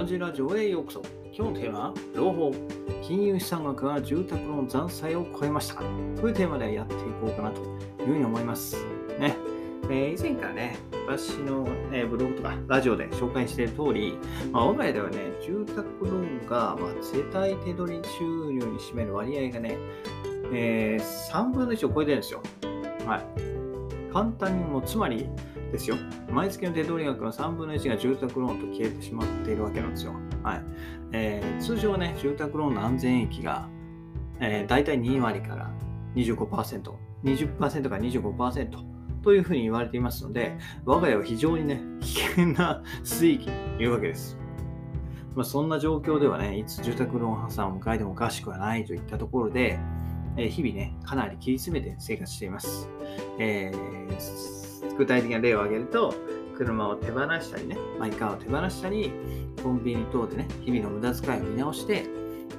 バンジラジオへようこそ。今日のテーマは、朗報。金融資産額が住宅の残債を超えました。というテーマでやっていこうかなというふうに思います。ね。えー、以前からね、私の、ね、ブログとかラジオで紹介している通り、まあ、我が家ではね、住宅ローンが、まあ、世帯手取り収入に占める割合がね、えー、3分の1を超えてるんですよ。はい。簡単にもう、つまり、ですよ。毎月の手取り額の3分の1が住宅ローンと消えてしまっているわけなんですよ。はいえー、通常ね、住宅ローンの安全益が、えー、大体2割から25%、20%から25%というふうに言われていますので、我が家は非常にね、危険な水域にいるわけです。まあ、そんな状況ではね、いつ住宅ローン破産を迎えてもおかしくはないといったところで、え、日々ね、かなり切り詰めて生活しています。えー具体的な例を挙げると、車を手放したりね、マイカーを手放したり、コンビニ等でね、日々の無駄遣いを見直して、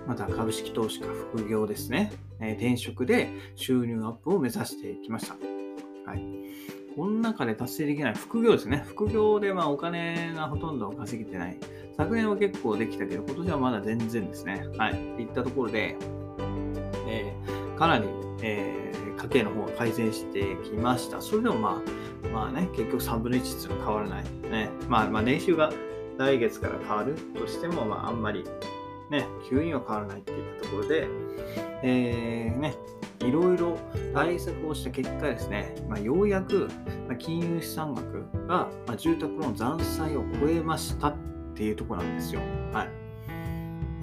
また株式投資か副業ですね、え、転職で収入アップを目指してきました。はい。この中で達成できない副業ですね。副業でまあお金がほとんど稼げてない。昨年は結構できたけど、今年はまだ全然ですね。はい。っていったところで、かなり、えー、家計の方が改善してきました。それでもまあ、まあね、結局3分の1っていうのは変わらない。ね。まあ、まあ、年収が来月から変わるとしても、まあ、あんまり、ね、急には変わらないっていったところで、えー、ね、いろいろ対策をした結果ですね、まあ、ようやく金融資産額が住宅ローン残債を超えましたっていうところなんですよ。はい。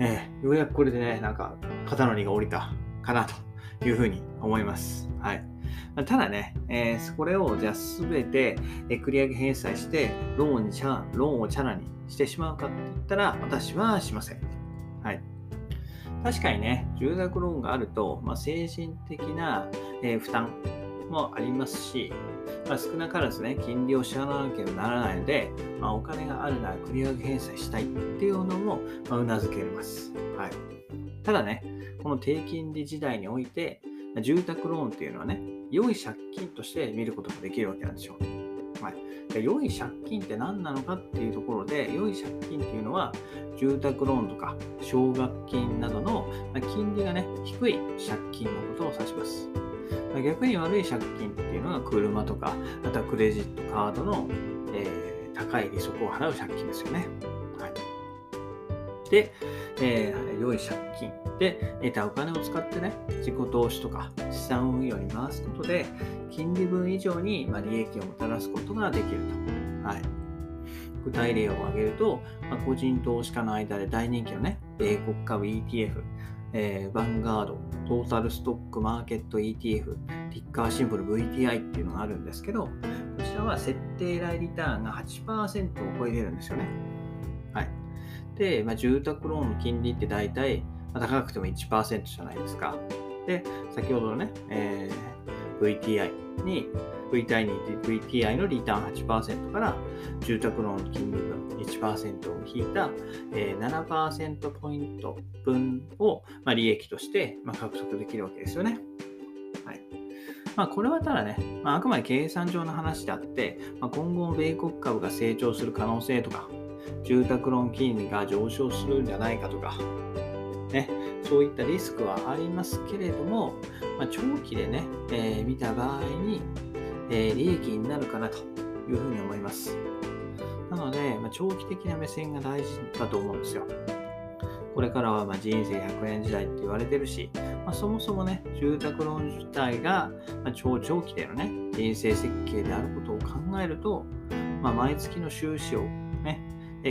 えー、ようやくこれでね、なんか肩の荷が下りたかなというふうに思います。はい。ただね、えー、これをじゃあ全て繰り上げ返済してローンにチャローンをチャラにしてしまうかって言ったら私はしません。はい。確かにね、住宅ローンがあると、まあ、精神的な、えー、負担もありますし、まあ、少なからずね、金利を支払わなければならないので、まあ、お金があるなら繰り上げ返済したいっていうのも、まあ、うなずけます。はい。ただね、この低金利時代において、住宅ローンっていうのはね、良い借金として見ることができるわけなんですよ。はい、で良い借金って何なのかっていうところで、良い借金っていうのは、住宅ローンとか奨学金などの金利がね、低い借金のことを指します。逆に悪い借金っていうのは車とか、あとはクレジットカードの、えー、高い利息を払う借金ですよね。はい、で、えー、良い借金で得たお金を使ってね、自己投資とか資産運用に回すことで、金利分以上に、ま、利益をもたらすことができると。はい。具体例を挙げると、まあ、個人投資家の間で大人気のね、米国株 ETF、えー、バンガード、トータルストックマーケット ETF、ティッカーシンボル VTI っていうのがあるんですけど、こちらは設定来リターンが8%を超えてるんですよね。まあ、住宅ローンの金利って大体、まあ、高くても1%じゃないですか。で、先ほどのね、えー、VTI に、VTI に VTI のリターン8%から住宅ローンの金利分1%を引いた、えー、7%ポイント分を、まあ、利益として、まあ、獲得できるわけですよね。はい。まあ、これはただね、まあ、あくまで計算上の話であって、まあ、今後も米国株が成長する可能性とか、住宅ローン金利が上昇するんじゃないかとか、ね、そういったリスクはありますけれども、まあ、長期でね、えー、見た場合に、えー、利益になるかなというふうに思います。なので、まあ、長期的な目線が大事だと思うんですよ。これからはま人生100年時代って言われてるし、まあ、そもそもね、住宅ローン自体がま超長期でのね、人生設計であることを考えると、ま、毎月の収支をね、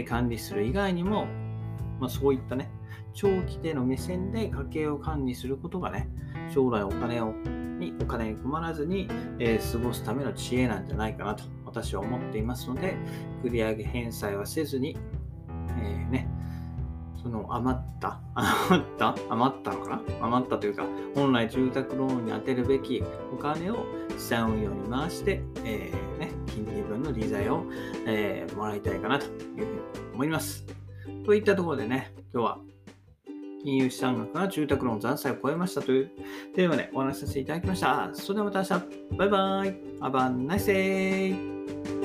管理する以外にも、まあ、そういったね、長期での目線で家計を管理することがね、将来お金をにお金に困らずに、えー、過ごすための知恵なんじゃないかなと私は思っていますので、繰り上げ返済はせずに、えー、ね、その余った、余った、余ったのかな？余ったというか、本来住宅ローンに充てるべきお金を資産運用に回して、えー、分の利材を、えー、もらいたいかなというふうに思います。といったところでね、今日は金融資産額が住宅ローン残債を超えましたというテーマでお話しさせていただきました。それではまた明日。バイバイ。アバンナイスデイ